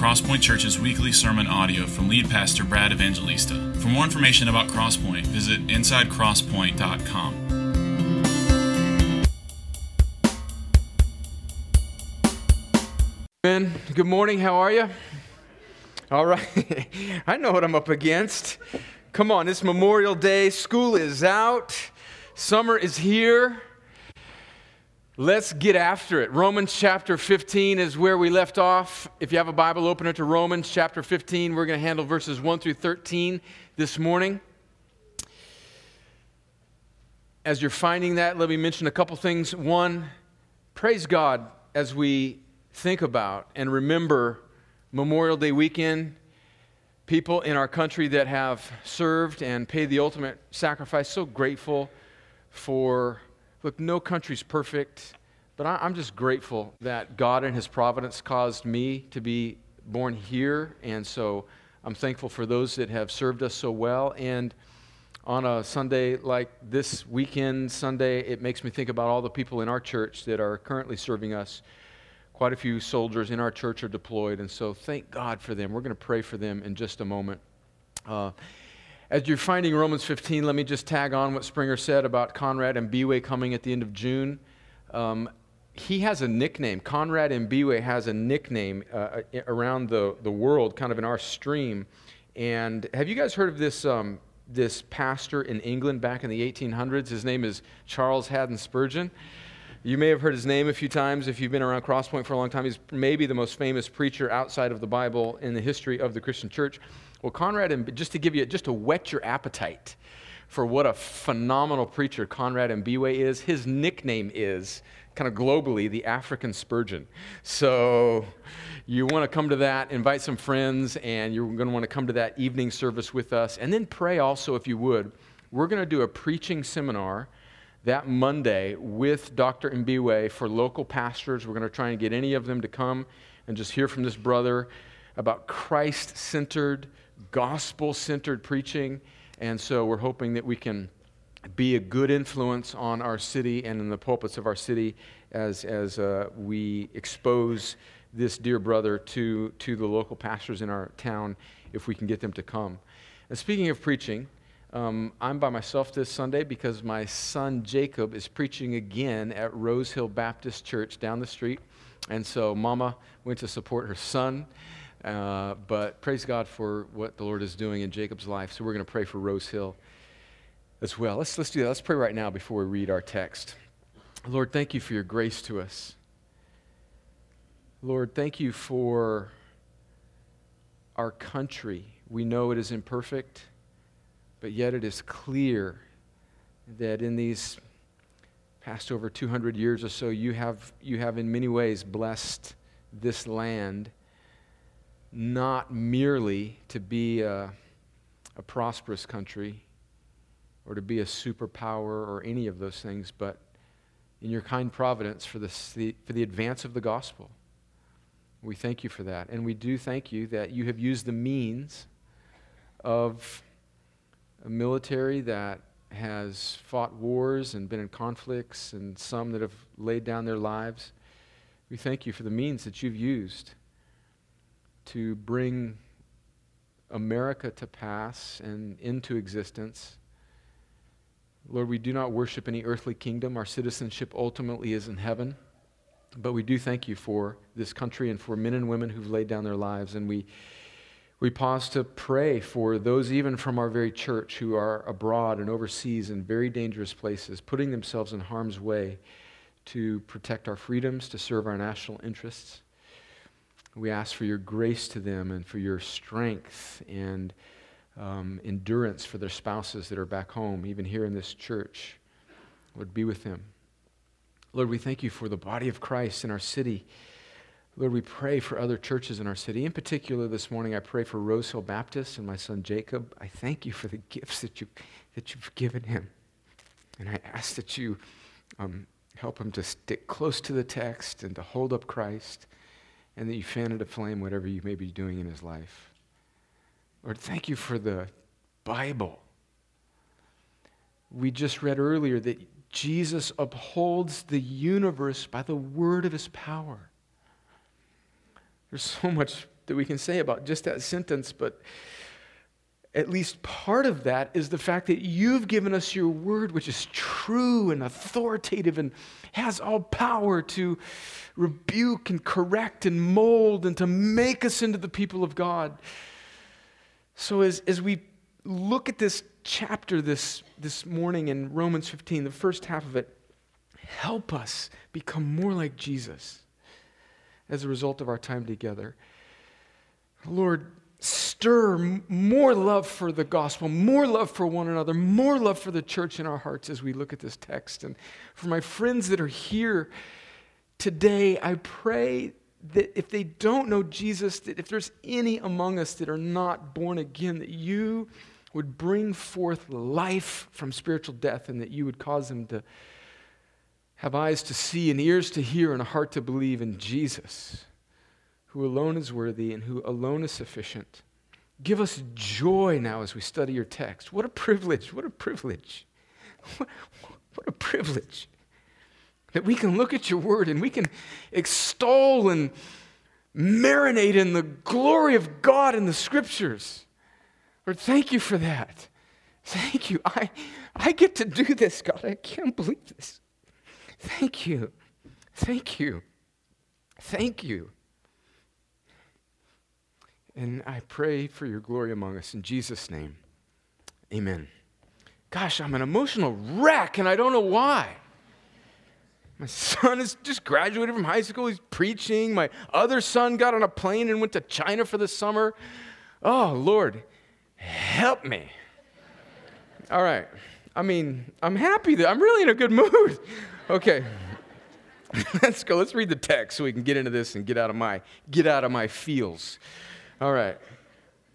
Crosspoint Church's weekly sermon audio from lead pastor Brad Evangelista. For more information about Crosspoint, visit insidecrosspoint.com. Ben, good morning. How are you? All right. I know what I'm up against. Come on, it's Memorial Day. School is out. Summer is here. Let's get after it. Romans chapter 15 is where we left off. If you have a Bible, open it to Romans chapter 15. We're going to handle verses 1 through 13 this morning. As you're finding that, let me mention a couple things. One, praise God as we think about and remember Memorial Day weekend, people in our country that have served and paid the ultimate sacrifice. So grateful for, look, no country's perfect, but I'm just grateful that God and His providence caused me to be born here. And so I'm thankful for those that have served us so well. And on a Sunday like this weekend, Sunday, it makes me think about all the people in our church that are currently serving us Quite a few soldiers in our church are deployed, and so thank God for them. We're going to pray for them in just a moment. Uh, as you're finding Romans 15, let me just tag on what Springer said about Conrad Mbewe coming at the end of June. Um, he has a nickname. Conrad Mbewe has a nickname uh, around the, the world, kind of in our stream. And have you guys heard of this, um, this pastor in England back in the 1800s? His name is Charles Haddon Spurgeon. You may have heard his name a few times if you've been around Crosspoint for a long time. He's maybe the most famous preacher outside of the Bible in the history of the Christian church. Well, Conrad, and just to give you, just to whet your appetite for what a phenomenal preacher Conrad Mbewe is, his nickname is kind of globally the African Spurgeon. So you want to come to that, invite some friends, and you're going to want to come to that evening service with us. And then pray also, if you would. We're going to do a preaching seminar that Monday with Dr. Mbewe for local pastors. We're going to try and get any of them to come and just hear from this brother about Christ centered, gospel centered preaching. And so we're hoping that we can be a good influence on our city and in the pulpits of our city as, as uh, we expose this dear brother to, to the local pastors in our town if we can get them to come. And speaking of preaching, um, I'm by myself this Sunday because my son Jacob is preaching again at Rose Hill Baptist Church down the street. And so Mama went to support her son. Uh, but praise God for what the Lord is doing in Jacob's life. So we're going to pray for Rose Hill as well. Let's, let's do that. Let's pray right now before we read our text. Lord, thank you for your grace to us. Lord, thank you for our country. We know it is imperfect. But yet it is clear that in these past over 200 years or so, you have, you have in many ways blessed this land not merely to be a, a prosperous country or to be a superpower or any of those things, but in your kind providence for the, for the advance of the gospel. We thank you for that. And we do thank you that you have used the means of a military that has fought wars and been in conflicts, and some that have laid down their lives. We thank you for the means that you've used to bring America to pass and into existence. Lord, we do not worship any earthly kingdom. Our citizenship ultimately is in heaven. But we do thank you for this country and for men and women who've laid down their lives. And we we pause to pray for those, even from our very church, who are abroad and overseas in very dangerous places, putting themselves in harm's way to protect our freedoms, to serve our national interests. We ask for your grace to them and for your strength and um, endurance for their spouses that are back home, even here in this church. Lord, be with them. Lord, we thank you for the body of Christ in our city. Lord, we pray for other churches in our city. In particular, this morning, I pray for Rose Hill Baptist and my son Jacob. I thank you for the gifts that, you, that you've given him. And I ask that you um, help him to stick close to the text and to hold up Christ, and that you fan into flame whatever you may be doing in his life. Lord, thank you for the Bible. We just read earlier that Jesus upholds the universe by the word of his power. There's so much that we can say about just that sentence, but at least part of that is the fact that you've given us your word, which is true and authoritative and has all power to rebuke and correct and mold and to make us into the people of God. So, as, as we look at this chapter this, this morning in Romans 15, the first half of it, help us become more like Jesus as a result of our time together. Lord, stir more love for the gospel, more love for one another, more love for the church in our hearts as we look at this text. And for my friends that are here today, I pray that if they don't know Jesus, that if there's any among us that are not born again, that you would bring forth life from spiritual death and that you would cause them to have eyes to see and ears to hear and a heart to believe in Jesus who alone is worthy and who alone is sufficient. Give us joy now as we study your text. What a privilege! What a privilege! What, a privilege that we can look at your word and we can extol and marinate in the glory of God in the scriptures. Lord, thank you for that. Thank you. I, I get to do this, God. I can't believe this. Thank you. Thank you. Thank you. And I pray for your glory among us in Jesus' name. Amen. Gosh, I'm an emotional wreck, and I don't know why. My son has just graduated from high school. He's preaching. My other son got on a plane and went to China for the summer. Oh, Lord, help me. All right. I mean, I'm happy that I'm really in a good mood. Okay. Let's go. Let's read the text so we can get into this and get out of my get out of my feels. All right.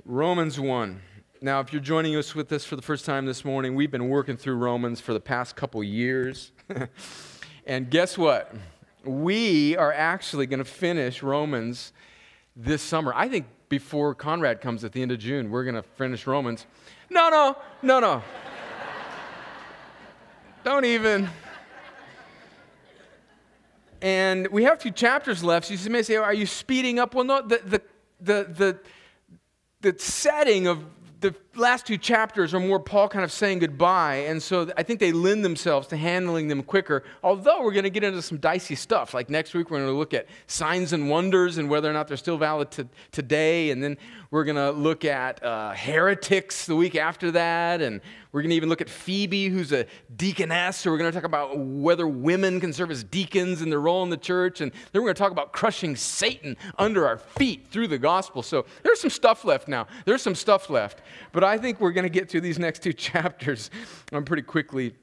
Romans 1. Now, if you're joining us with us for the first time this morning, we've been working through Romans for the past couple years. and guess what? We are actually going to finish Romans this summer. I think before Conrad comes at the end of June, we're going to finish Romans. No, no, no, no. Don't even. And we have two chapters left. So you may say, Are you speeding up? Well, no, the, the the, the, the setting of the last two chapters are more Paul kind of saying goodbye, and so I think they lend themselves to handling them quicker. Although we're going to get into some dicey stuff. Like next week, we're going to look at signs and wonders and whether or not they're still valid to, today. And then we're going to look at uh, heretics the week after that. And we're going to even look at Phoebe, who's a deaconess. So we're going to talk about whether women can serve as deacons and their role in the church. And then we're going to talk about crushing Satan under our feet through the gospel. So there's some stuff left now. There's some stuff left. But I think we're going to get through these next two chapters um, pretty quickly.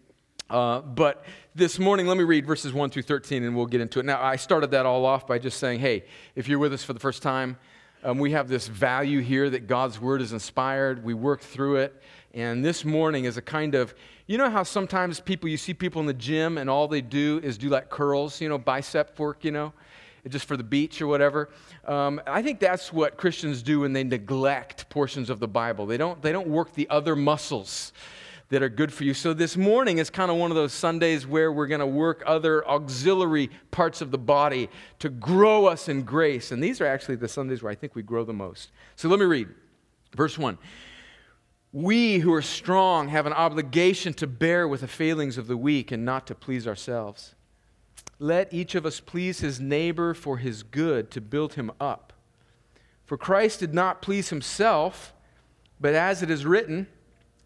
Uh, but this morning, let me read verses 1 through 13 and we'll get into it. Now, I started that all off by just saying, hey, if you're with us for the first time, um, we have this value here that God's word is inspired. We work through it. And this morning is a kind of, you know how sometimes people, you see people in the gym and all they do is do like curls, you know, bicep work, you know, just for the beach or whatever. Um, I think that's what Christians do when they neglect portions of the Bible. They don't, they don't work the other muscles that are good for you. So this morning is kind of one of those Sundays where we're going to work other auxiliary parts of the body to grow us in grace. And these are actually the Sundays where I think we grow the most. So let me read. Verse 1. We who are strong have an obligation to bear with the failings of the weak and not to please ourselves. Let each of us please his neighbor for his good to build him up. For Christ did not please himself, but as it is written,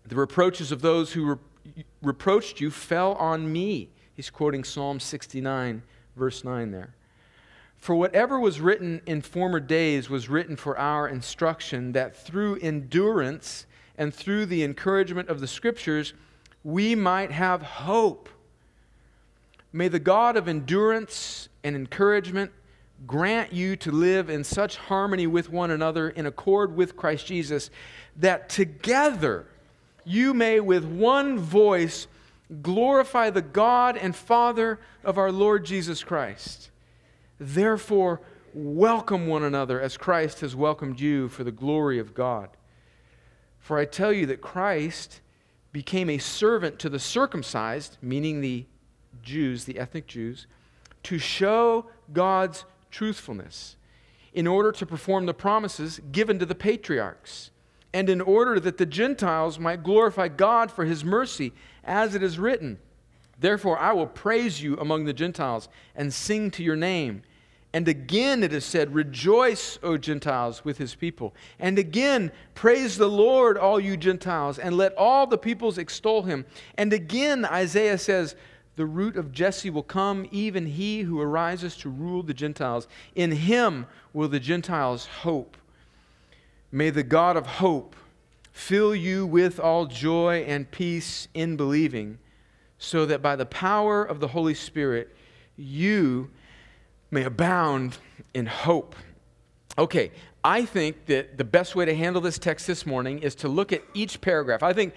the reproaches of those who re- reproached you fell on me. He's quoting Psalm 69, verse 9 there. For whatever was written in former days was written for our instruction, that through endurance and through the encouragement of the Scriptures, we might have hope. May the God of endurance and encouragement grant you to live in such harmony with one another in accord with Christ Jesus, that together, you may with one voice glorify the God and Father of our Lord Jesus Christ. Therefore, welcome one another as Christ has welcomed you for the glory of God. For I tell you that Christ became a servant to the circumcised, meaning the Jews, the ethnic Jews, to show God's truthfulness in order to perform the promises given to the patriarchs, and in order that the Gentiles might glorify God for his mercy, as it is written, Therefore I will praise you among the Gentiles and sing to your name. And again it is said, Rejoice, O Gentiles, with his people. And again, praise the Lord, all you Gentiles, and let all the peoples extol him. And again, Isaiah says, The root of Jesse will come, even he who arises to rule the Gentiles. In him will the Gentiles hope. May the God of hope fill you with all joy and peace in believing, so that by the power of the Holy Spirit, you may abound in hope. Okay, I think that the best way to handle this text this morning is to look at each paragraph. I think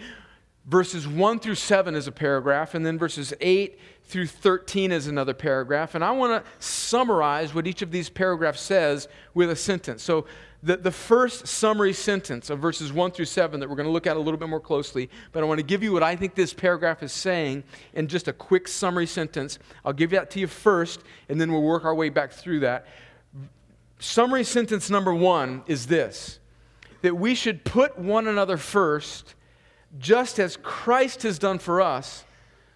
verses 1 through 7 is a paragraph, and then verses 8 through 13 is another paragraph. And I want to summarize what each of these paragraphs says with a sentence. So the, the first summary sentence of verses 1 through 7 that we're going to look at a little bit more closely, but I want to give you what I think this paragraph is saying in just a quick summary sentence. I'll give that to you first, and then we'll work our way back through that. Summary sentence number one is this that we should put one another first, just as Christ has done for us,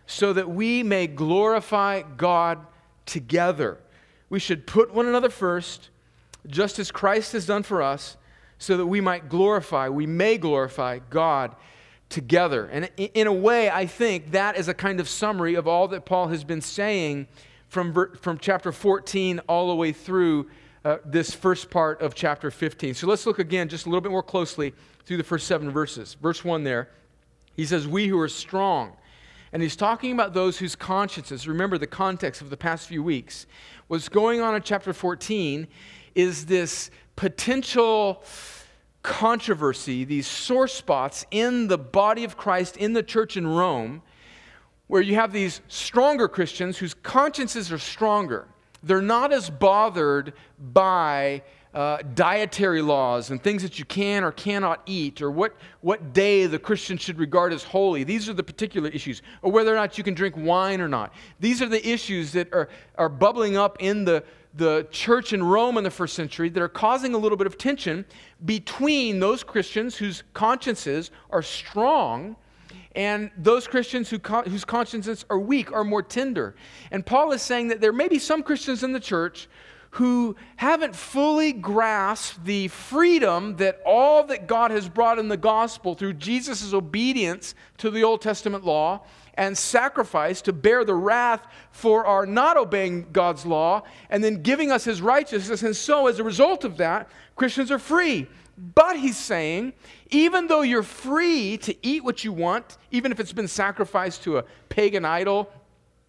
so that we may glorify God together. We should put one another first just as Christ has done for us, so that we might glorify, we may glorify God together. And in a way, I think that is a kind of summary of all that Paul has been saying from, from chapter 14 all the way through uh, this first part of chapter 15. So let's look again just a little bit more closely through the first seven verses. Verse 1 there, he says, We who are strong. And he's talking about those whose consciences, remember the context of the past few weeks, what's going on in chapter 14 is this potential controversy, these sore spots in the body of Christ, in the church in Rome, where you have these stronger Christians whose consciences are stronger. They're not as bothered by uh, dietary laws and things that you can or cannot eat, or what, what day the Christian should regard as holy. These are the particular issues, or whether or not you can drink wine or not. These are the issues that are, are bubbling up in the, the church in Rome in the first century that are causing a little bit of tension between those Christians whose consciences are strong and those Christians who, whose consciences are weak, are more tender. And Paul is saying that there may be some Christians in the church who haven't fully grasped the freedom that all that God has brought in the gospel through Jesus' obedience to the Old Testament law and sacrifice to bear the wrath for our not obeying God's law and then giving us his righteousness. And so, as a result of that, Christians are free. But he's saying, even though you're free to eat what you want, even if it's been sacrificed to a pagan idol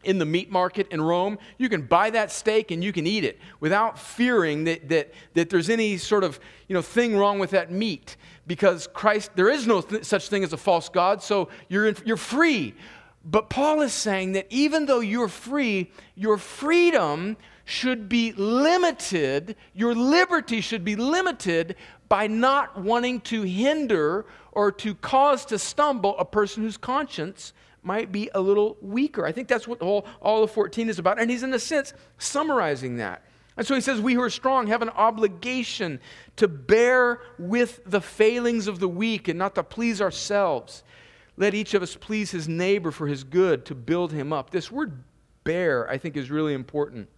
in the meat market in Rome, you can buy that steak and you can eat it without fearing that, that, that there's any sort of you know, thing wrong with that meat because Christ, there is no th- such thing as a false God, so you're, in, you're free. But Paul is saying that even though you're free, your freedom should be limited, your liberty should be limited by not wanting to hinder or to cause to stumble a person whose conscience might be a little weaker. I think that's what whole, all of 14 is about. And he's, in a sense, summarizing that. And so he says, We who are strong have an obligation to bear with the failings of the weak and not to please ourselves. Let each of us please his neighbor for his good to build him up. This word bear, I think, is really important.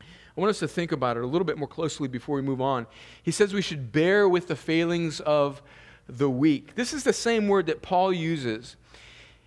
I want us to think about it a little bit more closely before we move on. He says we should bear with the failings of the weak. This is the same word that Paul uses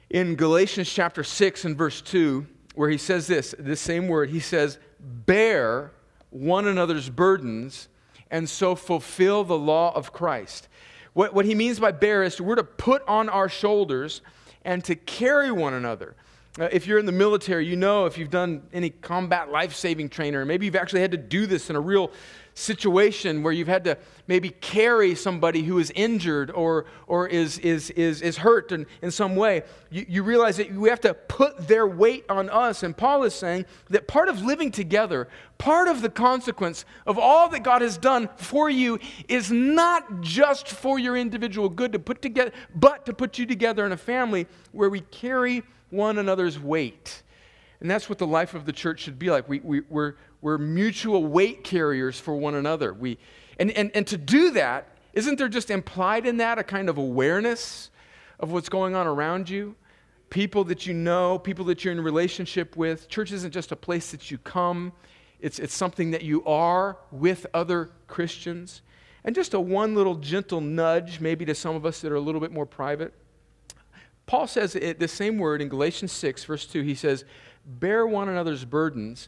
in Galatians chapter 6 and verse 2, where he says this, this same word. He says, Bear one another's burdens and so fulfill the law of Christ. What, what he means by bear is we're to put on our shoulders and to carry one another. Uh, if you're in the military, you know if you've done any combat life saving training, maybe you've actually had to do this in a real situation where you've had to maybe carry somebody who is injured or, or is, is, is, is hurt in, in some way, you, you realize that we have to put their weight on us. And Paul is saying that part of living together, part of the consequence of all that God has done for you is not just for your individual good to put together, but to put you together in a family where we carry one another's weight. And that's what the life of the church should be like. We, we, we're, we're mutual weight carriers for one another. We, and, and, and to do that, isn't there just implied in that a kind of awareness of what's going on around you? People that you know, people that you're in relationship with. Church isn't just a place that you come, it's, it's something that you are with other Christians. And just a one little gentle nudge, maybe to some of us that are a little bit more private. Paul says it, the same word in Galatians 6, verse 2. He says, Bear one another's burdens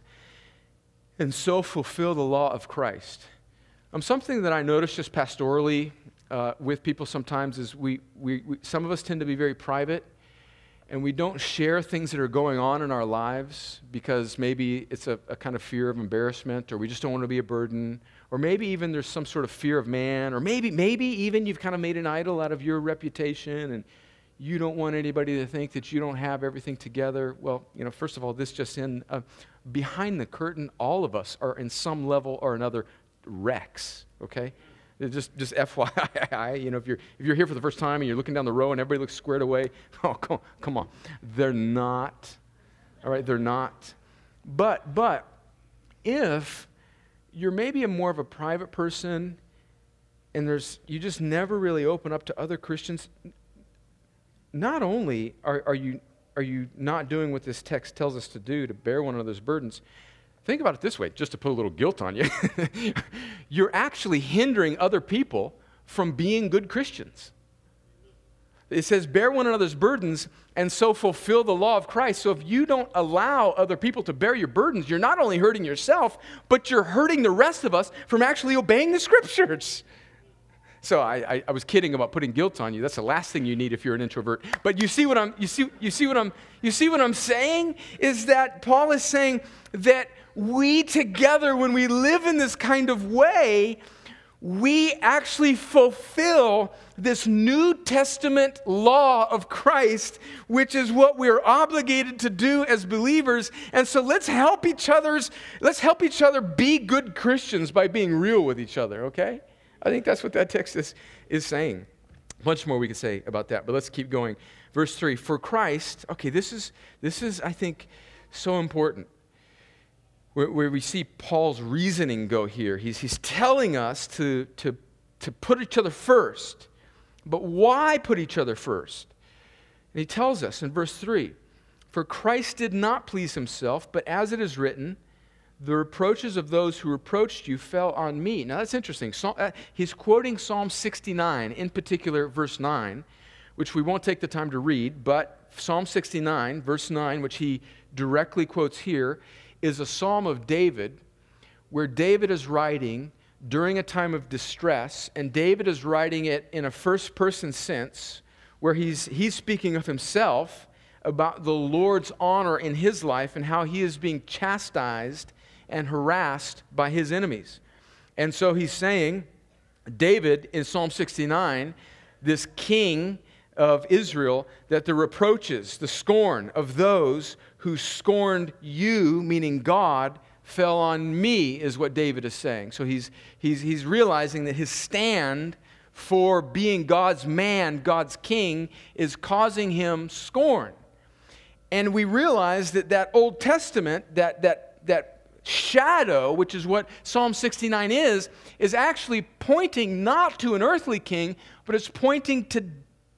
and so fulfill the law of Christ. Um, something that I notice just pastorally uh, with people sometimes is we, we, we, some of us tend to be very private and we don't share things that are going on in our lives because maybe it's a, a kind of fear of embarrassment or we just don't want to be a burden or maybe even there's some sort of fear of man or maybe maybe even you've kind of made an idol out of your reputation and you don't want anybody to think that you don't have everything together. Well, you know, first of all, this just in uh, behind the curtain, all of us are in some level or another wrecks. Okay, just just FYI, you know, if you're if you're here for the first time and you're looking down the row and everybody looks squared away, oh come, come on, they're not. All right, they're not. But but if you're maybe a more of a private person and there's you just never really open up to other Christians, not only are, are, you, are you not doing what this text tells us to do, to bear one another's burdens, think about it this way, just to put a little guilt on you. You're actually hindering other people from being good Christians. It says, bear one another's burdens and so fulfill the law of Christ. So if you don't allow other people to bear your burdens, you're not only hurting yourself, but you're hurting the rest of us from actually obeying the scriptures. So I, I, I, was kidding about putting guilt on you. That's the last thing you need if you're an introvert. But you see what I'm you see you see what I'm you see what I'm saying is that Paul is saying that we together when we live in this kind of way, we actually fulfill this New Testament law of Christ, which is what we're obligated to do as believers. And so let's help each other's let's help each other be good Christians by being real with each other, okay? I think that's what that text is, is saying. Much more we could say about that, but let's keep going. Verse 3 For Christ, okay, this is, this is I think, so important. Where, where we see Paul's reasoning go here. He's, he's telling us to, to, to put each other first. But why put each other first? And he tells us in verse 3 For Christ did not please himself, but as it is written, the reproaches of those who reproached you fell on me. Now that's interesting. Uh, he's quoting Psalm 69, in particular, verse 9, which we won't take the time to read, but Psalm 69, verse 9, which he directly quotes here, is a psalm of David where David is writing during a time of distress, and David is writing it in a first person sense where he's, he's speaking of himself about the Lord's honor in his life and how he is being chastised and harassed by his enemies. And so he's saying, David in Psalm 69, this king of Israel, that the reproaches, the scorn of those who scorned you, meaning God, fell on me, is what David is saying. So he's, he's, he's realizing that his stand for being God's man, God's king, is causing him scorn. And we realize that that Old Testament, that, that, that shadow, which is what Psalm 69 is, is actually pointing not to an earthly king, but it's pointing to,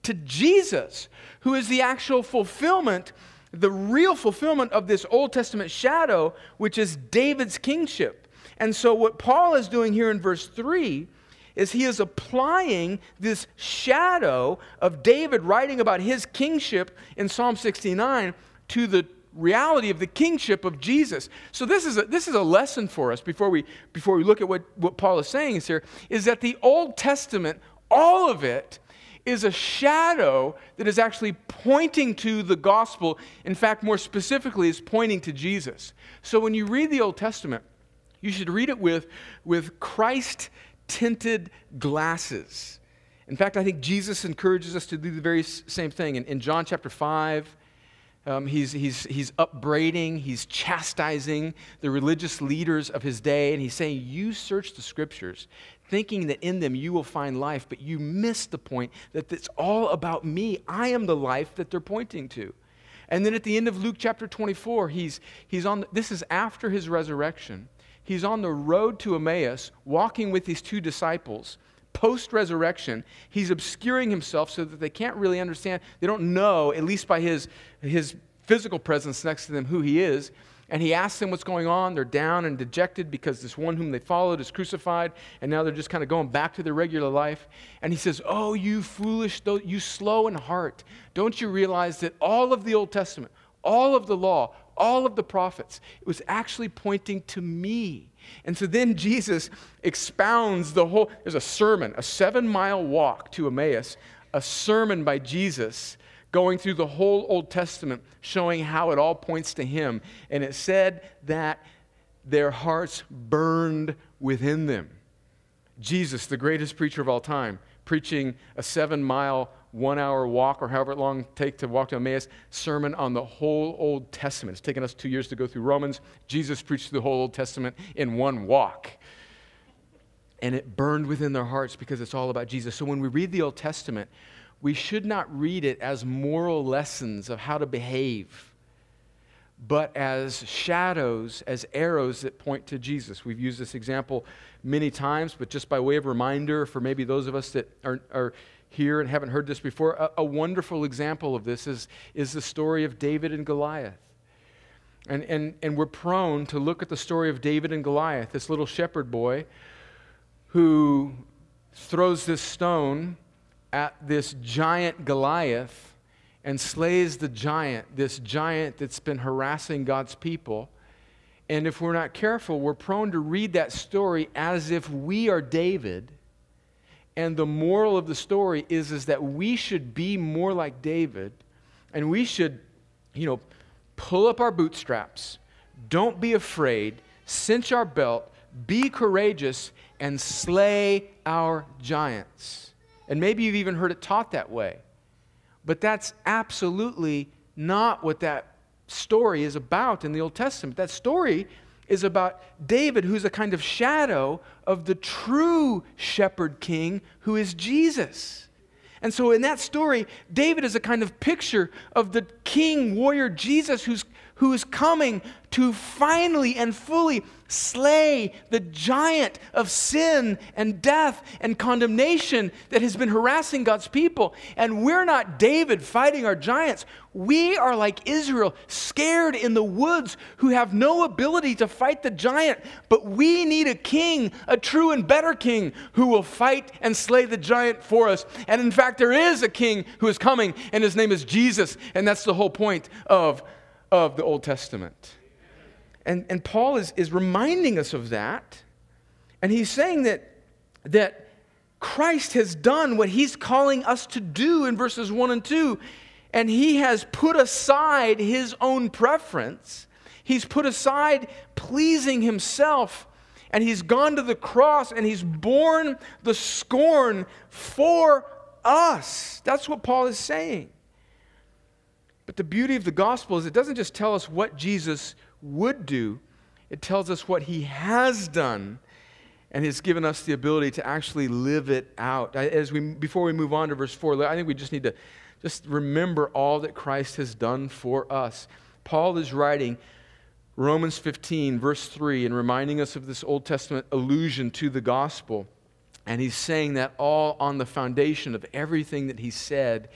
to Jesus, who is the actual fulfillment, the real fulfillment of this Old Testament shadow, which is David's kingship. And so, what Paul is doing here in verse 3 is he is applying this shadow of David writing about his kingship in Psalm 69 to the reality of the kingship of Jesus. So this is a, this is a lesson for us before we, before we look at what, what Paul is saying is here, is that the Old Testament, all of it, is a shadow that is actually pointing to the gospel. In fact, more specifically, is pointing to Jesus. So when you read the Old Testament, you should read it with, with Christ tinted glasses. In fact, I think Jesus encourages us to do the very same thing. In, in John chapter 5, um, he's, he's, he's upbraiding, he's chastising the religious leaders of his day, and he's saying, You search the scriptures, thinking that in them you will find life, but you miss the point that it's all about me. I am the life that they're pointing to. And then at the end of Luke chapter 24, he's, he's on, this is after his resurrection. He's on the road to Emmaus, walking with these two disciples. Post resurrection, he's obscuring himself so that they can't really understand. They don't know, at least by his, his physical presence next to them, who he is and he asks them what's going on. They're down and dejected because this one whom they followed is crucified, and now they're just kind of going back to their regular life. And he says, Oh, you foolish, you slow in heart, don't you realize that all of the Old Testament, all of the law, all of the prophets, it was actually pointing to me. And so then Jesus expounds the whole, there's a sermon, a seven mile walk to Emmaus, a sermon by Jesus going through the whole Old Testament, showing how it all points to Him. And it said that their hearts burned within them. Jesus, the greatest preacher of all time, preaching a seven mile, one hour walk, or however long it take to walk to Emmaus, sermon on the whole Old Testament. It's taken us two years to go through Romans. Jesus preached the whole Old Testament in one walk. And it burned within their hearts because it's all about Jesus. So when we read the Old Testament, we should not read it as moral lessons of how to behave, but as shadows, as arrows that point to Jesus. We've used this example many times, but just by way of reminder for maybe those of us that are, are here and haven't heard this before, a, a wonderful example of this is, is the story of David and Goliath. And, and, and we're prone to look at the story of David and Goliath, this little shepherd boy who throws this stone at this giant Goliath and slays the giant, this giant that's been harassing God's people. And if we're not careful, we're prone to read that story as if we are David. And the moral of the story is, is that we should be more like David and we should, you know, pull up our bootstraps, don't be afraid, cinch our belt, be courageous, and slay our giants. And maybe you've even heard it taught that way. But that's absolutely not what that story is about in the Old Testament. That story is about David, who's a kind of shadow of the true shepherd king who is Jesus. And so in that story, David is a kind of picture of the king warrior Jesus who's, who is coming to finally and fully slay the giant of sin and death and condemnation that has been harassing God's people. And we're not David fighting our giants. We are like Israel, scared in the woods, who have no ability to fight the giant. But we need a king, a true and better king, who will fight and slay the giant for us. And in fact, there is a king who is coming, and his name is Jesus. And that's the whole point of, of the Old Testament. And, and Paul is, is reminding us of that. And he's saying that, that Christ has done what he's calling us to do in verses 1 and 2. And he has put aside his own preference. He's put aside pleasing himself. And he's gone to the cross and he's borne the scorn for us. That's what Paul is saying. But the beauty of the gospel is it doesn't just tell us what Jesus would do, it tells us what he has done and has given us the ability to actually live it out. As we, before we move on to verse 4, I think we just need to just remember all that Christ has done for us. Paul is writing Romans 15, verse 3, and reminding us of this Old Testament allusion to the gospel. And he's saying that all on the foundation of everything that he said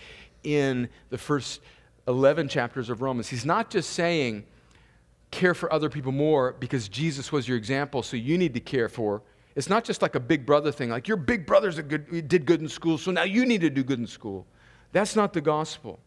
in the first 11 chapters of Romans. He's not just saying, care for other people more because Jesus was your example, so you need to care for. It's not just like a big brother thing, like your big brothers a good, did good in school, so now you need to do good in school. That's not the gospel.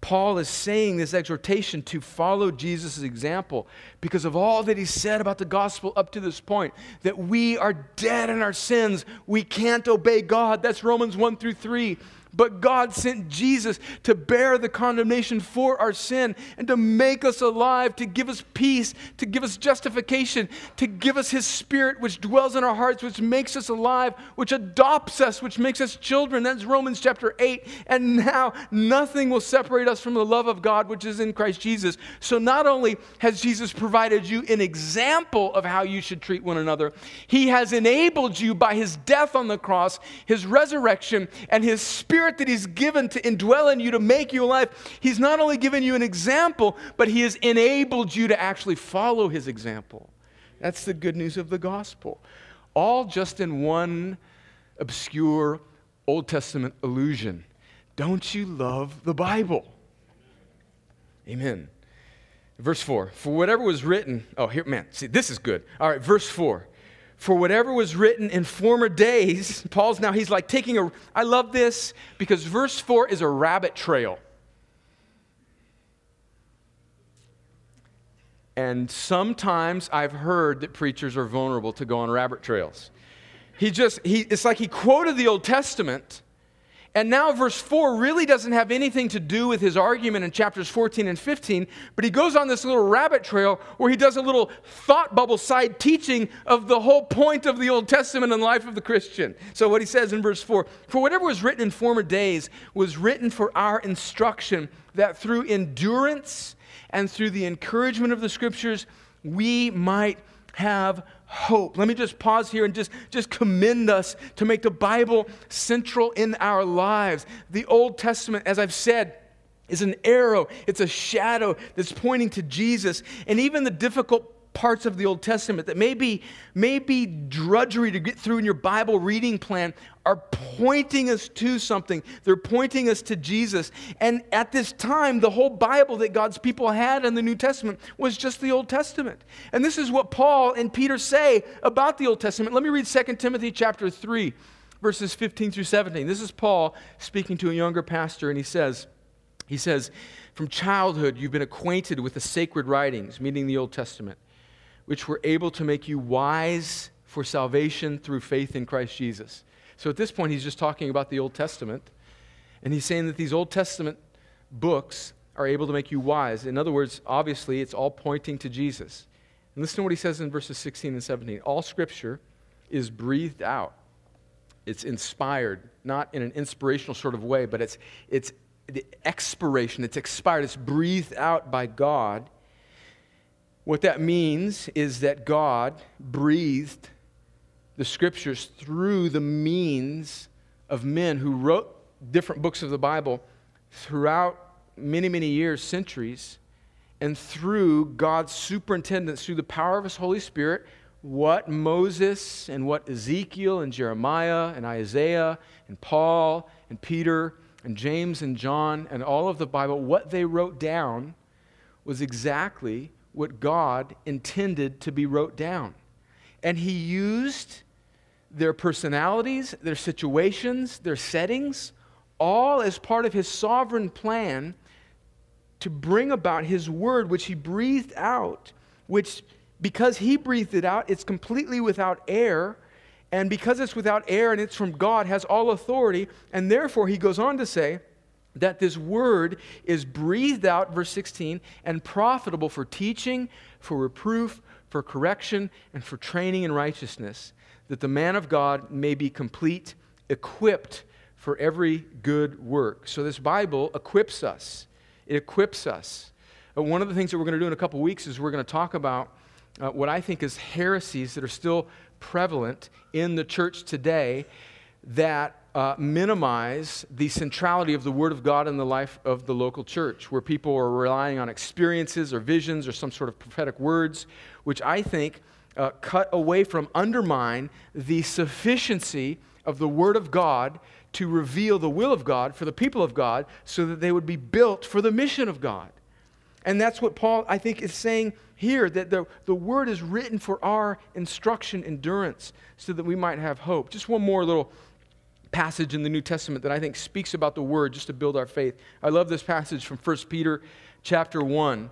Paul is saying this exhortation to follow Jesus' example because of all that he said about the gospel up to this point that we are dead in our sins. We can't obey God. That's Romans 1 through 3. But God sent Jesus to bear the condemnation for our sin and to make us alive, to give us peace, to give us justification, to give us His Spirit, which dwells in our hearts, which makes us alive, which adopts us, which makes us children. That's Romans chapter 8. And now nothing will separate us from the love of God, which is in Christ Jesus. So not only has Jesus provided you an example of how you should treat one another, He has enabled you by His death on the cross, His resurrection, and His Spirit Spirit that He's given to indwell in you to make you alive, He's not only given you an example, but He has enabled you to actually follow His example. That's the good news of the gospel. All just in one obscure Old Testament illusion. Don't you love the Bible? Amen. Verse 4 For whatever was written, oh, here, man, see, this is good. All right, verse 4 for whatever was written in former days, Paul's now, he's like taking a, I love this because verse 4 is a rabbit trail. And sometimes I've heard that preachers are vulnerable to go on rabbit trails. He just, he, it's like he quoted the Old Testament and now, verse 4 really doesn't have anything to do with his argument in chapters 14 and 15, but he goes on this little rabbit trail where he does a little thought bubble side teaching of the whole point of the Old Testament and life of the Christian. So, what he says in verse 4 For whatever was written in former days was written for our instruction, that through endurance and through the encouragement of the scriptures, we might have hope. Let me just pause here and just, just commend us to make the Bible central in our lives. The Old Testament, as I've said, is an arrow, it's a shadow that's pointing to Jesus. And even the difficult parts of the Old Testament that may be, may be drudgery to get through in your Bible reading plan are pointing us to something. They're pointing us to Jesus. And at this time, the whole Bible that God's people had in the New Testament was just the Old Testament. And this is what Paul and Peter say about the Old Testament. Let me read 2 Timothy chapter 3, verses 15 through 17. This is Paul speaking to a younger pastor, and he says, he says, From childhood, you've been acquainted with the sacred writings, meaning the Old Testament which were able to make you wise for salvation through faith in Christ Jesus. So at this point, he's just talking about the Old Testament. And he's saying that these Old Testament books are able to make you wise. In other words, obviously, it's all pointing to Jesus. And listen to what he says in verses 16 and 17. All scripture is breathed out, it's inspired, not in an inspirational sort of way, but it's, it's the expiration, it's expired, it's breathed out by God what that means is that God breathed the scriptures through the means of men who wrote different books of the Bible throughout many, many years, centuries, and through God's superintendence, through the power of His Holy Spirit, what Moses and what Ezekiel and Jeremiah and Isaiah and Paul and Peter and James and John and all of the Bible, what they wrote down was exactly what God intended to be wrote down. And He used their personalities, their situations, their settings, all as part of His sovereign plan to bring about His word, which He breathed out, which, because He breathed it out, it's completely without error. And because it's without error and it's from God, has all authority. And therefore, He goes on to say, that this word is breathed out, verse 16, and profitable for teaching, for reproof, for correction, and for training in righteousness, that the man of God may be complete, equipped for every good work. So this Bible equips us. It equips us. Uh, one of the things that we're going to do in a couple weeks is we're going to talk about uh, what I think is heresies that are still prevalent in the church today that uh, minimize the centrality of the Word of God in the life of the local church, where people are relying on experiences or visions or some sort of prophetic words, which I think uh, cut away from, undermine the sufficiency of the Word of God to reveal the will of God for the people of God so that they would be built for the mission of God. And that's what Paul, I think, is saying here that the, the word is written for our instruction, endurance, so that we might have hope. Just one more little passage in the New Testament that I think speaks about the word just to build our faith. I love this passage from 1 Peter chapter 1.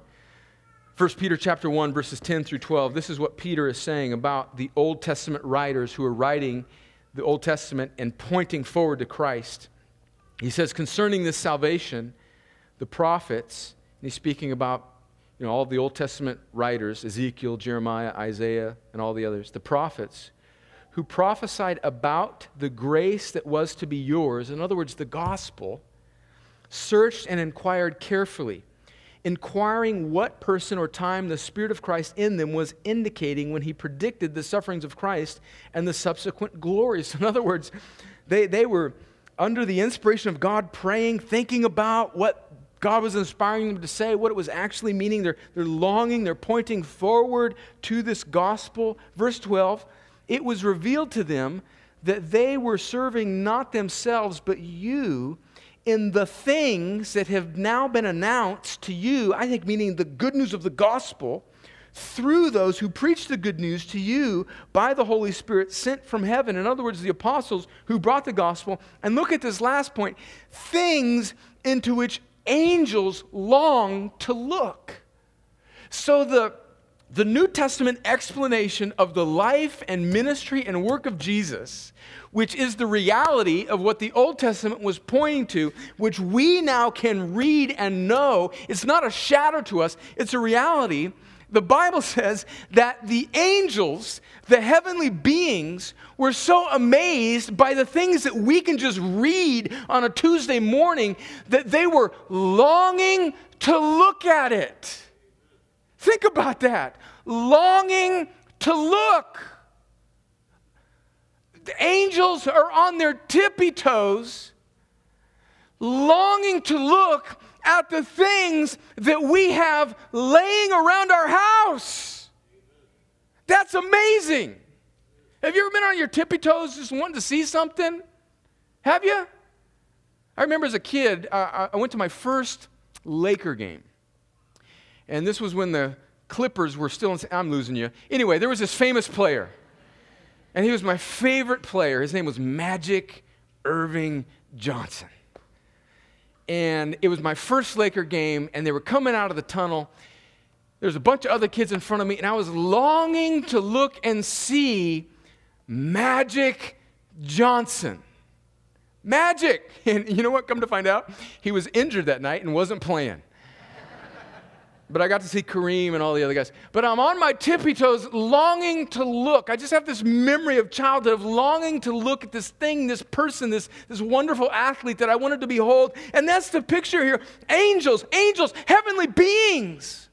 1 Peter chapter 1 verses 10 through 12. This is what Peter is saying about the Old Testament writers who are writing the Old Testament and pointing forward to Christ. He says concerning this salvation, the prophets, and he's speaking about you know all the Old Testament writers, Ezekiel, Jeremiah, Isaiah, and all the others, the prophets who prophesied about the grace that was to be yours, in other words, the gospel, searched and inquired carefully, inquiring what person or time the Spirit of Christ in them was indicating when he predicted the sufferings of Christ and the subsequent glories. In other words, they, they were under the inspiration of God, praying, thinking about what God was inspiring them to say, what it was actually meaning. They're, they're longing, they're pointing forward to this gospel. Verse 12, it was revealed to them that they were serving not themselves, but you in the things that have now been announced to you, I think meaning the good news of the gospel, through those who preach the good news to you by the Holy Spirit sent from heaven. In other words, the apostles who brought the gospel. And look at this last point things into which angels long to look. So the the New Testament explanation of the life and ministry and work of Jesus, which is the reality of what the Old Testament was pointing to, which we now can read and know, it's not a shadow to us, it's a reality. The Bible says that the angels, the heavenly beings, were so amazed by the things that we can just read on a Tuesday morning that they were longing to look at it. Think about that. Longing to look. The angels are on their tippy toes, longing to look at the things that we have laying around our house. That's amazing. Have you ever been on your tippy toes just wanting to see something? Have you? I remember as a kid, I went to my first Laker game. And this was when the Clippers were still in. I'm losing you. Anyway, there was this famous player. And he was my favorite player. His name was Magic Earvin Johnson. And it was my first Laker game, and they were coming out of the tunnel. There was a bunch of other kids in front of me, and I was longing to look and see Magic Johnson. Magic! And you know what? Come to find out, he was injured that night and wasn't playing but I got to see Kareem and all the other guys. But I'm on my tippy toes longing to look. I just have this memory of childhood of longing to look at this thing, this person, this, this wonderful athlete that I wanted to behold. And that's the picture here angels, angels, heavenly beings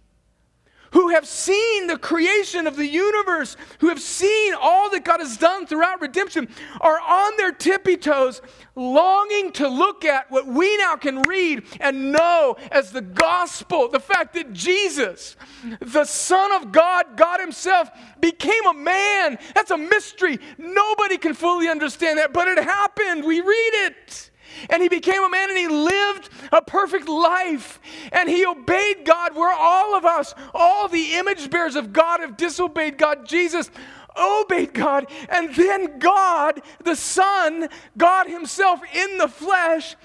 who have seen the creation of the universe, who have seen all that God has done throughout redemption, are on their tippy toes, longing to look at what we now can read and know as the gospel the fact that Jesus, the Son of God, God Himself, became a man. That's a mystery. Nobody can fully understand that, but it happened. We read it. And he became a man and he lived a perfect life. And he obeyed God where all of us, all the image bearers of God, have disobeyed God. Jesus obeyed God. And then God, the Son, God Himself in the flesh,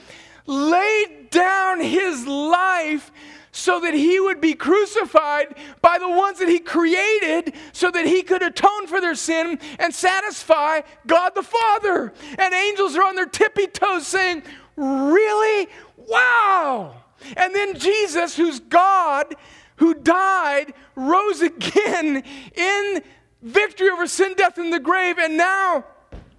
laid down His life so that he would be crucified by the ones that he created so that he could atone for their sin and satisfy God the Father. And angels are on their tippy toes saying, Really? Wow! And then Jesus, who's God, who died, rose again in victory over sin, death, and the grave, and now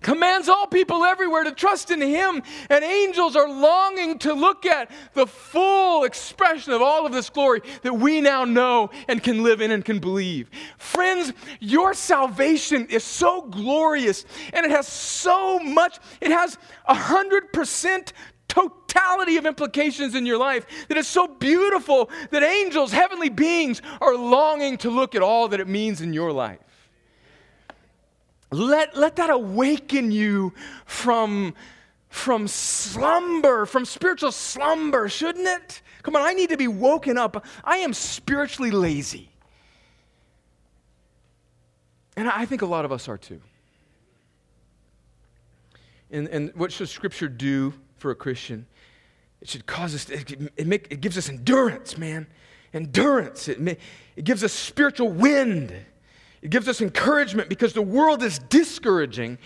commands all people everywhere to trust in him and angels are longing to look at the full expression of all of this glory that we now know and can live in and can believe. Friends your salvation is so glorious and it has so much it has a hundred percent totality of implications in your life that is so beautiful that angels heavenly beings are longing to look at all that it means in your life let, let that awaken you from, from slumber, from spiritual slumber, shouldn't it? Come on, I need to be woken up. I am spiritually lazy. And I think a lot of us are too. And, and what should Scripture do for a Christian? It should cause us, it, it, make, it gives us endurance, man. Endurance. It, it gives us spiritual wind. It gives us encouragement because the world is discouraging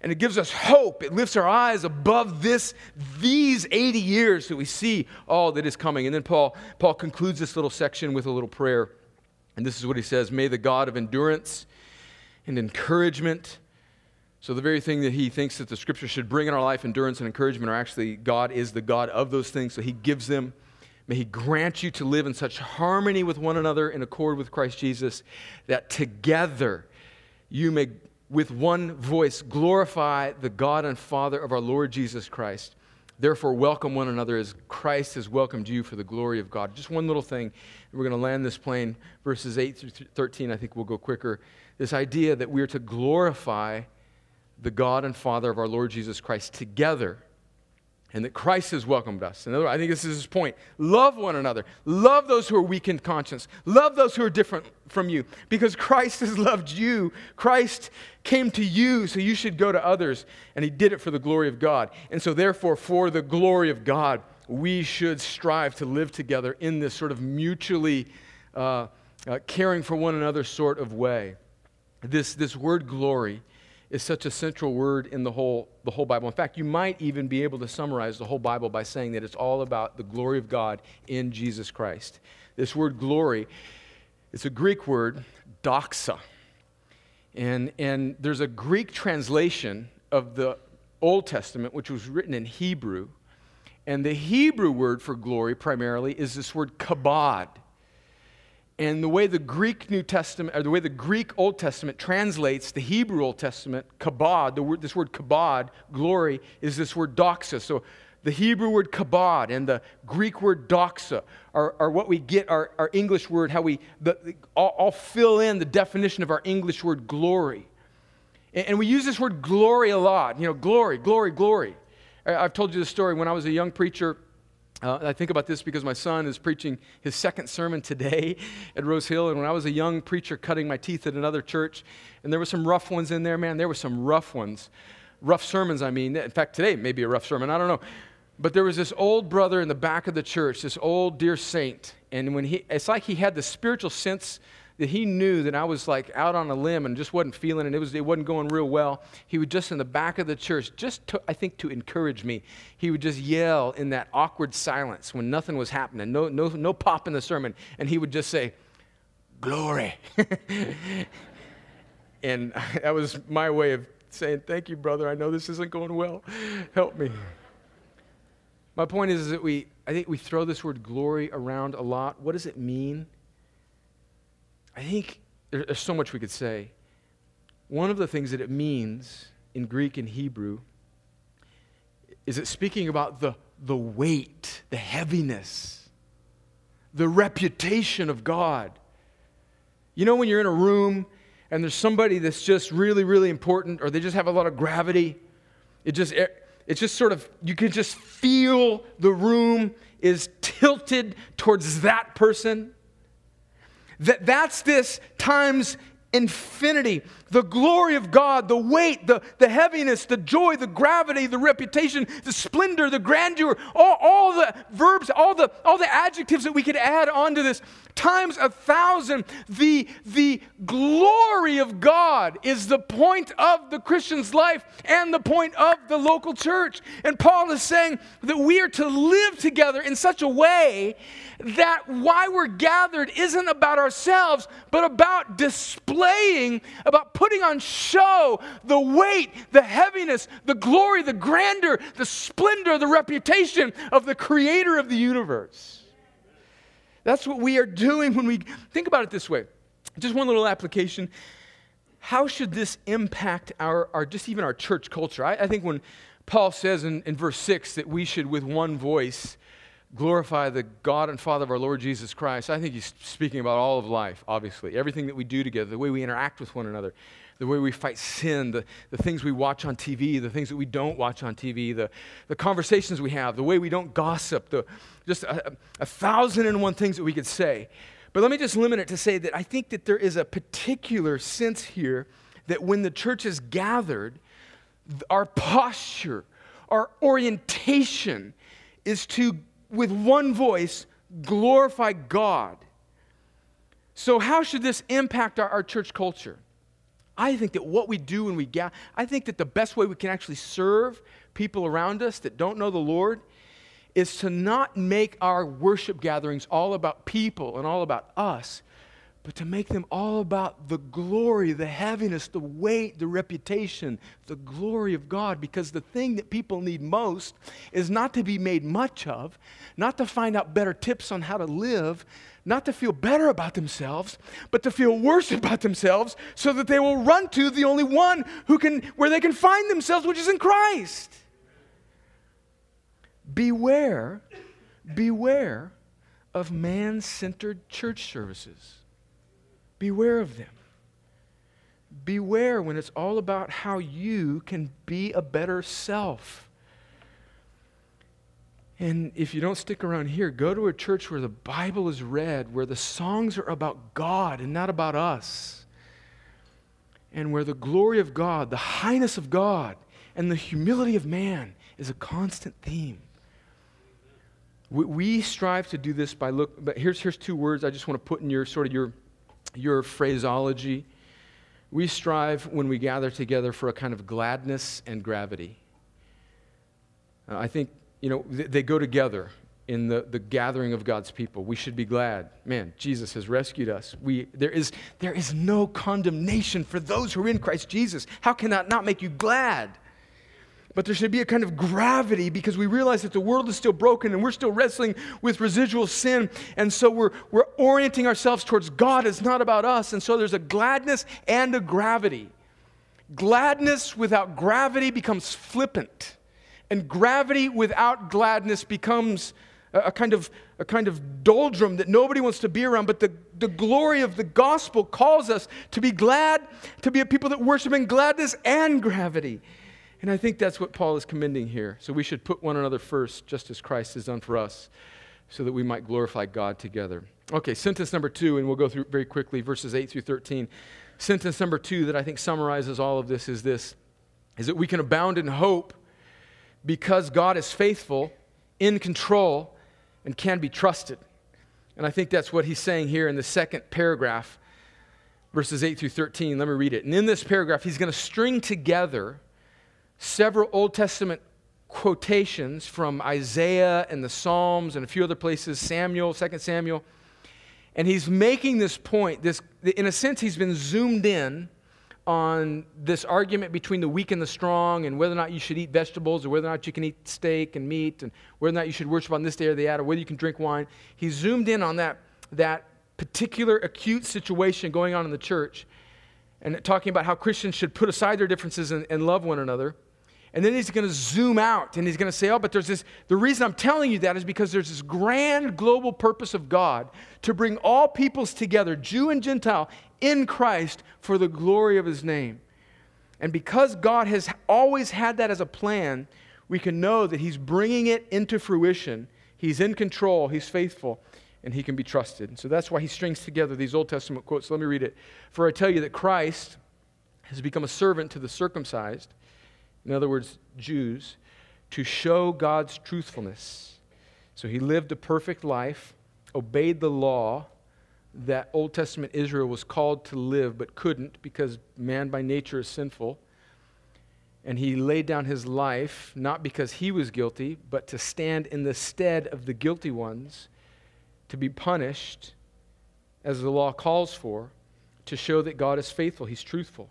and it gives us hope. It lifts our eyes above this, these 80 years that we see all that is coming. And then Paul, Paul concludes this little section with a little prayer. And this is what he says May the God of endurance and encouragement. So, the very thing that he thinks that the scripture should bring in our life, endurance and encouragement, are actually God is the God of those things. So, he gives them May He grant you to live in such harmony with one another in accord with Christ Jesus that together you may, with one voice, glorify the God and Father of our Lord Jesus Christ. Therefore, welcome one another as Christ has welcomed you for the glory of God. Just one little thing. We're going to land this plane, verses 8 through 13. I think we'll go quicker. This idea that we are to glorify the God and Father of our Lord Jesus Christ together and that Christ has welcomed us. In other words, I think this is his point. Love one another. Love those who are weak in conscience. Love those who are different from you because Christ has loved you. Christ came to you, so you should go to others, and he did it for the glory of God. And so, therefore, for the glory of God, we should strive to live together in this sort of mutually uh, uh, caring for one another sort of way. This, this word glory is such a central word in the whole, the whole Bible. In fact, you might even be able to summarize the whole Bible by saying that it's all about the glory of God in Jesus Christ. This word glory, it's a Greek word, doxa. And, and there's a Greek translation of the Old Testament, which was written in Hebrew. And the Hebrew word for glory primarily is this word kabod. And the way the Greek New Testament, or the way the Greek Old Testament translates the Hebrew Old Testament, kabod, the word, this word kabod, glory, is this word doxa. So the Hebrew word kabod and the Greek word doxa are, are what we get our, our English word, how we the, the, fill in the definition of our English word glory. And, and we use this word glory a lot. You know, glory, glory, glory. I've told you the story when I was a young preacher uh, I think about this because my son is preaching his second sermon today at Rose Hill. And when I was a young preacher cutting my teeth at another church, and there were some rough ones in there, man, there were some rough ones. Rough sermons, I mean. In fact, today may be a rough sermon, I don't know. But there was this old brother in the back of the church, this old dear saint. And when he, it's like he had the spiritual sense that he knew that I was like out on a limb and just wasn't feeling it, it was it wasn't going real well. He would just in the back of the church, just to, I think to encourage me, he would just yell in that awkward silence when nothing was happening, no no no pop in the sermon, and he would just say, "Glory." and that was my way of saying, "Thank you, brother. I know this isn't going well. Help me." My point is, is that we I think we throw this word glory around a lot. What does it mean? I think there's so much we could say. One of the things that it means in Greek and Hebrew is it speaking about the, the weight, the heaviness, the reputation of God. You know, when you're in a room and there's somebody that's just really, really important, or they just have a lot of gravity, it just, it's just sort of, you can just feel the room is tilted towards that person. That that's this times infinity. The glory of God, the weight, the, the heaviness, the joy, the gravity, the reputation, the splendor, the grandeur, all, all the verbs, all the, all the adjectives that we could add onto this, times a thousand. The, the glory of God is the point of the Christian's life and the point of the local church. And Paul is saying that we are to live together in such a way that why we're gathered isn't about ourselves, but about displaying, about putting on show the weight, the heaviness, the glory, the grandeur, the splendor, the reputation of the creator of the universe. That's what we are doing when we think about it this way. Just one little application. How should this impact our, our just even our church culture? I, I think when Paul says in, in verse 6 that we should, with one voice, glorify the God and Father of our Lord Jesus Christ, I think he's speaking about all of life, obviously. Everything that we do together, the way we interact with one another, the way we fight sin, the, the things we watch on TV, the things that we don't watch on TV, the, the conversations we have, the way we don't gossip, the, just a, a thousand and one things that we could say. But let me just limit it to say that I think that there is a particular sense here that when the church is gathered, our posture, our orientation is to with one voice glorify God. So, how should this impact our, our church culture? I think that what we do when we gather, I think that the best way we can actually serve people around us that don't know the Lord is to not make our worship gatherings all about people and all about us, but to make them all about the glory, the heaviness, the weight, the reputation, the glory of God. Because the thing that people need most is not to be made much of, not to find out better tips on how to live, not to feel better about themselves, but to feel worse about themselves so that they will run to the only one who can, where they can find themselves, which is in Christ. Beware, beware of man centered church services. Beware of them. Beware when it's all about how you can be a better self. And if you don't stick around here, go to a church where the Bible is read, where the songs are about God and not about us, and where the glory of God, the highness of God, and the humility of man is a constant theme. We, we strive to do this by look, but here's, here's two words I just want to put in your sort of your, your phraseology. We strive when we gather together for a kind of gladness and gravity. Uh, I think, you know, th- they go together in the, the gathering of God's people. We should be glad. Man, Jesus has rescued us. We, there, is, there is no condemnation for those who are in Christ Jesus. How can that not make you glad? But there should be a kind of gravity because we realize that the world is still broken and we're still wrestling with residual sin. And so we're, we're orienting ourselves towards God. It's not about us. And so there's a gladness and a gravity. Gladness without gravity becomes flippant, and gravity without gladness becomes a, a kind of a kind of doldrum that nobody wants to be around. But the, the glory of the gospel calls us to be glad, to be a people that worship in gladness and gravity. And I think that's what Paul is commending here. So we should put one another first, just as Christ has done for us, so that we might glorify God together. Okay, sentence number two, and we'll go through very quickly verses 8 through 13. Sentence number two that I think summarizes all of this is this is that we can abound in hope because God is faithful, in control, and can be trusted. And I think that's what he's saying here in the second paragraph, verses 8 through 13. Let me read it. And in this paragraph, he's going to string together several Old Testament quotations from Isaiah and the Psalms and a few other places, Samuel, 2 Samuel. And he's making this point, this, in a sense, he's been zoomed in on this argument between the weak and the strong and whether or not you should eat vegetables or whether or not you can eat steak and meat and whether or not you should worship on this day or the other, or whether you can drink wine. He's zoomed in on that, that particular acute situation going on in the church and talking about how Christians should put aside their differences and, and love one another. And then he's going to zoom out and he's going to say, Oh, but there's this. The reason I'm telling you that is because there's this grand global purpose of God to bring all peoples together, Jew and Gentile, in Christ for the glory of his name. And because God has always had that as a plan, we can know that he's bringing it into fruition. He's in control, he's faithful, and he can be trusted. So that's why he strings together these Old Testament quotes. Let me read it. For I tell you that Christ has become a servant to the circumcised in other words, Jews, to show God's truthfulness. So he lived a perfect life, obeyed the law that Old Testament Israel was called to live but couldn't because man by nature is sinful. And he laid down his life not because he was guilty, but to stand in the stead of the guilty ones, to be punished as the law calls for, to show that God is faithful, he's truthful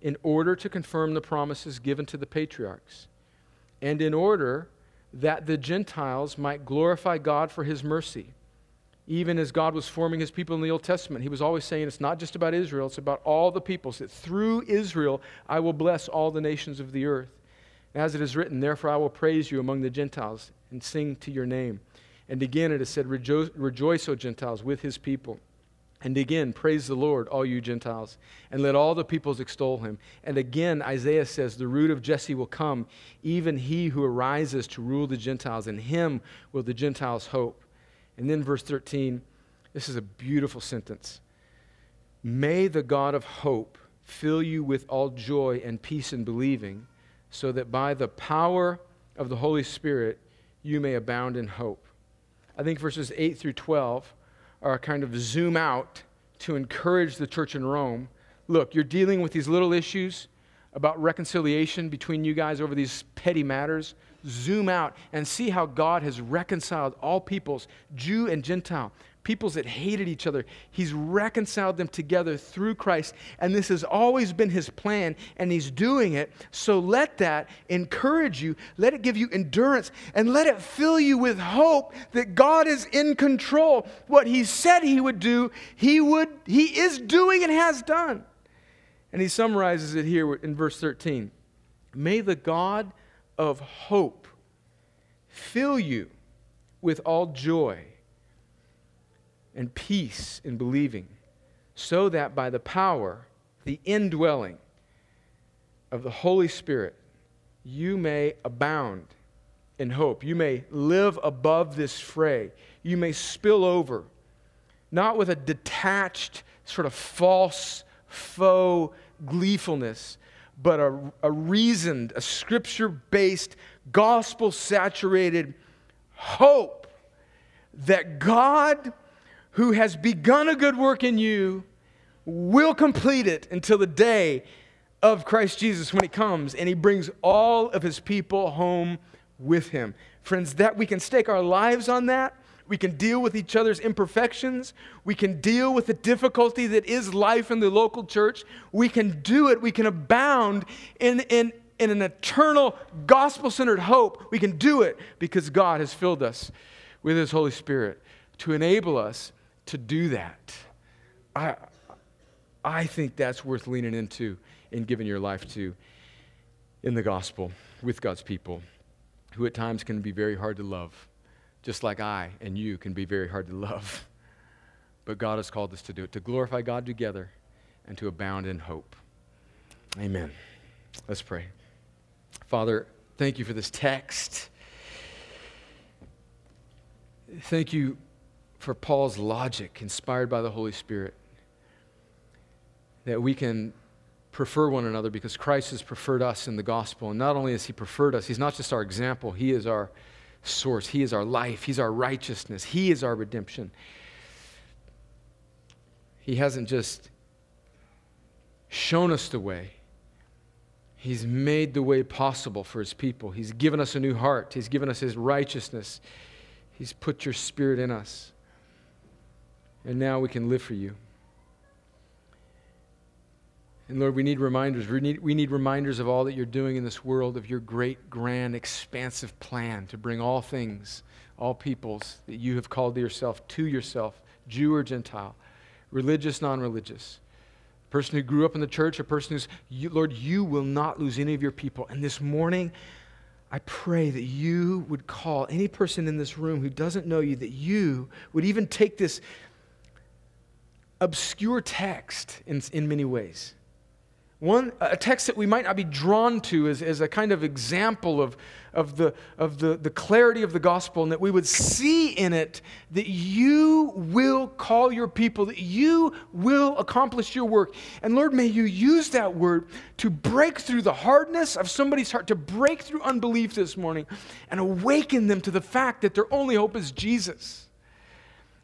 in order to confirm the promises given to the patriarchs, and in order that the Gentiles might glorify God for his mercy. Even as God was forming his people in the Old Testament, he was always saying it's not just about Israel, it's about all the peoples, that through Israel I will bless all the nations of the earth. As it is written, therefore I will praise you among the Gentiles and sing to your name. And again it is said, Rejoice, rejoice O Gentiles, with his people. And again, praise the Lord, all you Gentiles, and let all the peoples extol him. And again, Isaiah says, The root of Jesse will come, even he who arises to rule the Gentiles. In him will the Gentiles hope. And then, verse 13, this is a beautiful sentence. May the God of hope fill you with all joy and peace in believing, so that by the power of the Holy Spirit you may abound in hope. I think verses 8 through 12 are kind of zoom out to encourage the church in Rome. Look, you're dealing with these little issues about reconciliation between you guys over these petty matters. Zoom out and see how God has reconciled all peoples, Jew and Gentile, peoples that hated each other. He's reconciled them together through Christ, and this has always been his plan, and he's doing it. So let that encourage you, let it give you endurance, and let it fill you with hope that God is in control. What he said he would do, he would he is doing and has done. And he summarizes it here in verse 13. May the God of hope fill you with all joy and peace in believing, so that by the power, the indwelling of the Holy Spirit, you may abound in hope. You may live above this fray. You may spill over, not with a detached, sort of false, faux gleefulness, but a, a reasoned, a scripture based, gospel saturated hope that God, who has begun a good work in you, will complete it until the day of Christ Jesus when he comes and he brings all of his people home with him. Friends, that we can stake our lives on that. We can deal with each other's imperfections. We can deal with the difficulty that is life in the local church. We can do it. We can abound in, in, in an eternal gospel centered hope. We can do it because God has filled us with His Holy Spirit to enable us to do that. I, I think that's worth leaning into and giving your life to in the gospel with God's people who at times can be very hard to love, just like I and you can be very hard to love. But God has called us to do it, to glorify God together and to abound in hope. Amen. Let's pray. Father, thank you for this text. Thank you for Paul's logic, inspired by the Holy Spirit, that we can prefer one another because Christ has preferred us in the gospel. And not only has He preferred us, He's not just our example, He is our source, He is our life, He's our righteousness, He is our redemption. He hasn't just shown us the way. He's made the way possible for his people. He's given us a new heart. He's given us his righteousness. He's put your spirit in us. And now we can live for you. And Lord, we need reminders. We need, we need reminders of all that you're doing in this world, of your great, grand, expansive plan to bring all things, all peoples that you have called to yourself, to yourself, Jew or Gentile, religious, non religious. A person who grew up in the church, a person who's, you, Lord, you will not lose any of your people. And this morning, I pray that you would call any person in this room who doesn't know you, that you would even take this obscure text in, in many ways one, a text that we might not be drawn to as, as a kind of example of, of, the, of the, the clarity of the gospel, and that we would see in it that you will call your people, that you will accomplish your work. And Lord, may you use that word to break through the hardness of somebody's heart, to break through unbelief this morning, and awaken them to the fact that their only hope is Jesus.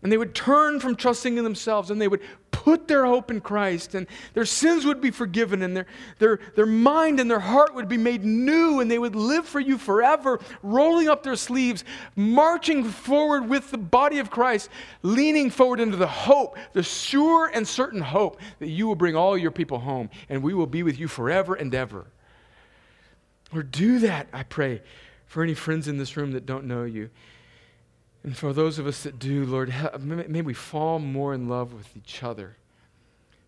And they would turn from trusting in themselves and they would put their hope in Christ, and their sins would be forgiven, and their, their, their mind and their heart would be made new, and they would live for you forever, rolling up their sleeves, marching forward with the body of Christ, leaning forward into the hope, the sure and certain hope that you will bring all your people home, and we will be with you forever and ever. Or do that, I pray, for any friends in this room that don't know you. And for those of us that do, Lord, may we fall more in love with each other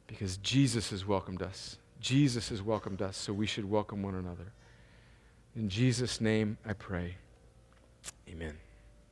because Jesus has welcomed us. Jesus has welcomed us, so we should welcome one another. In Jesus' name I pray. Amen.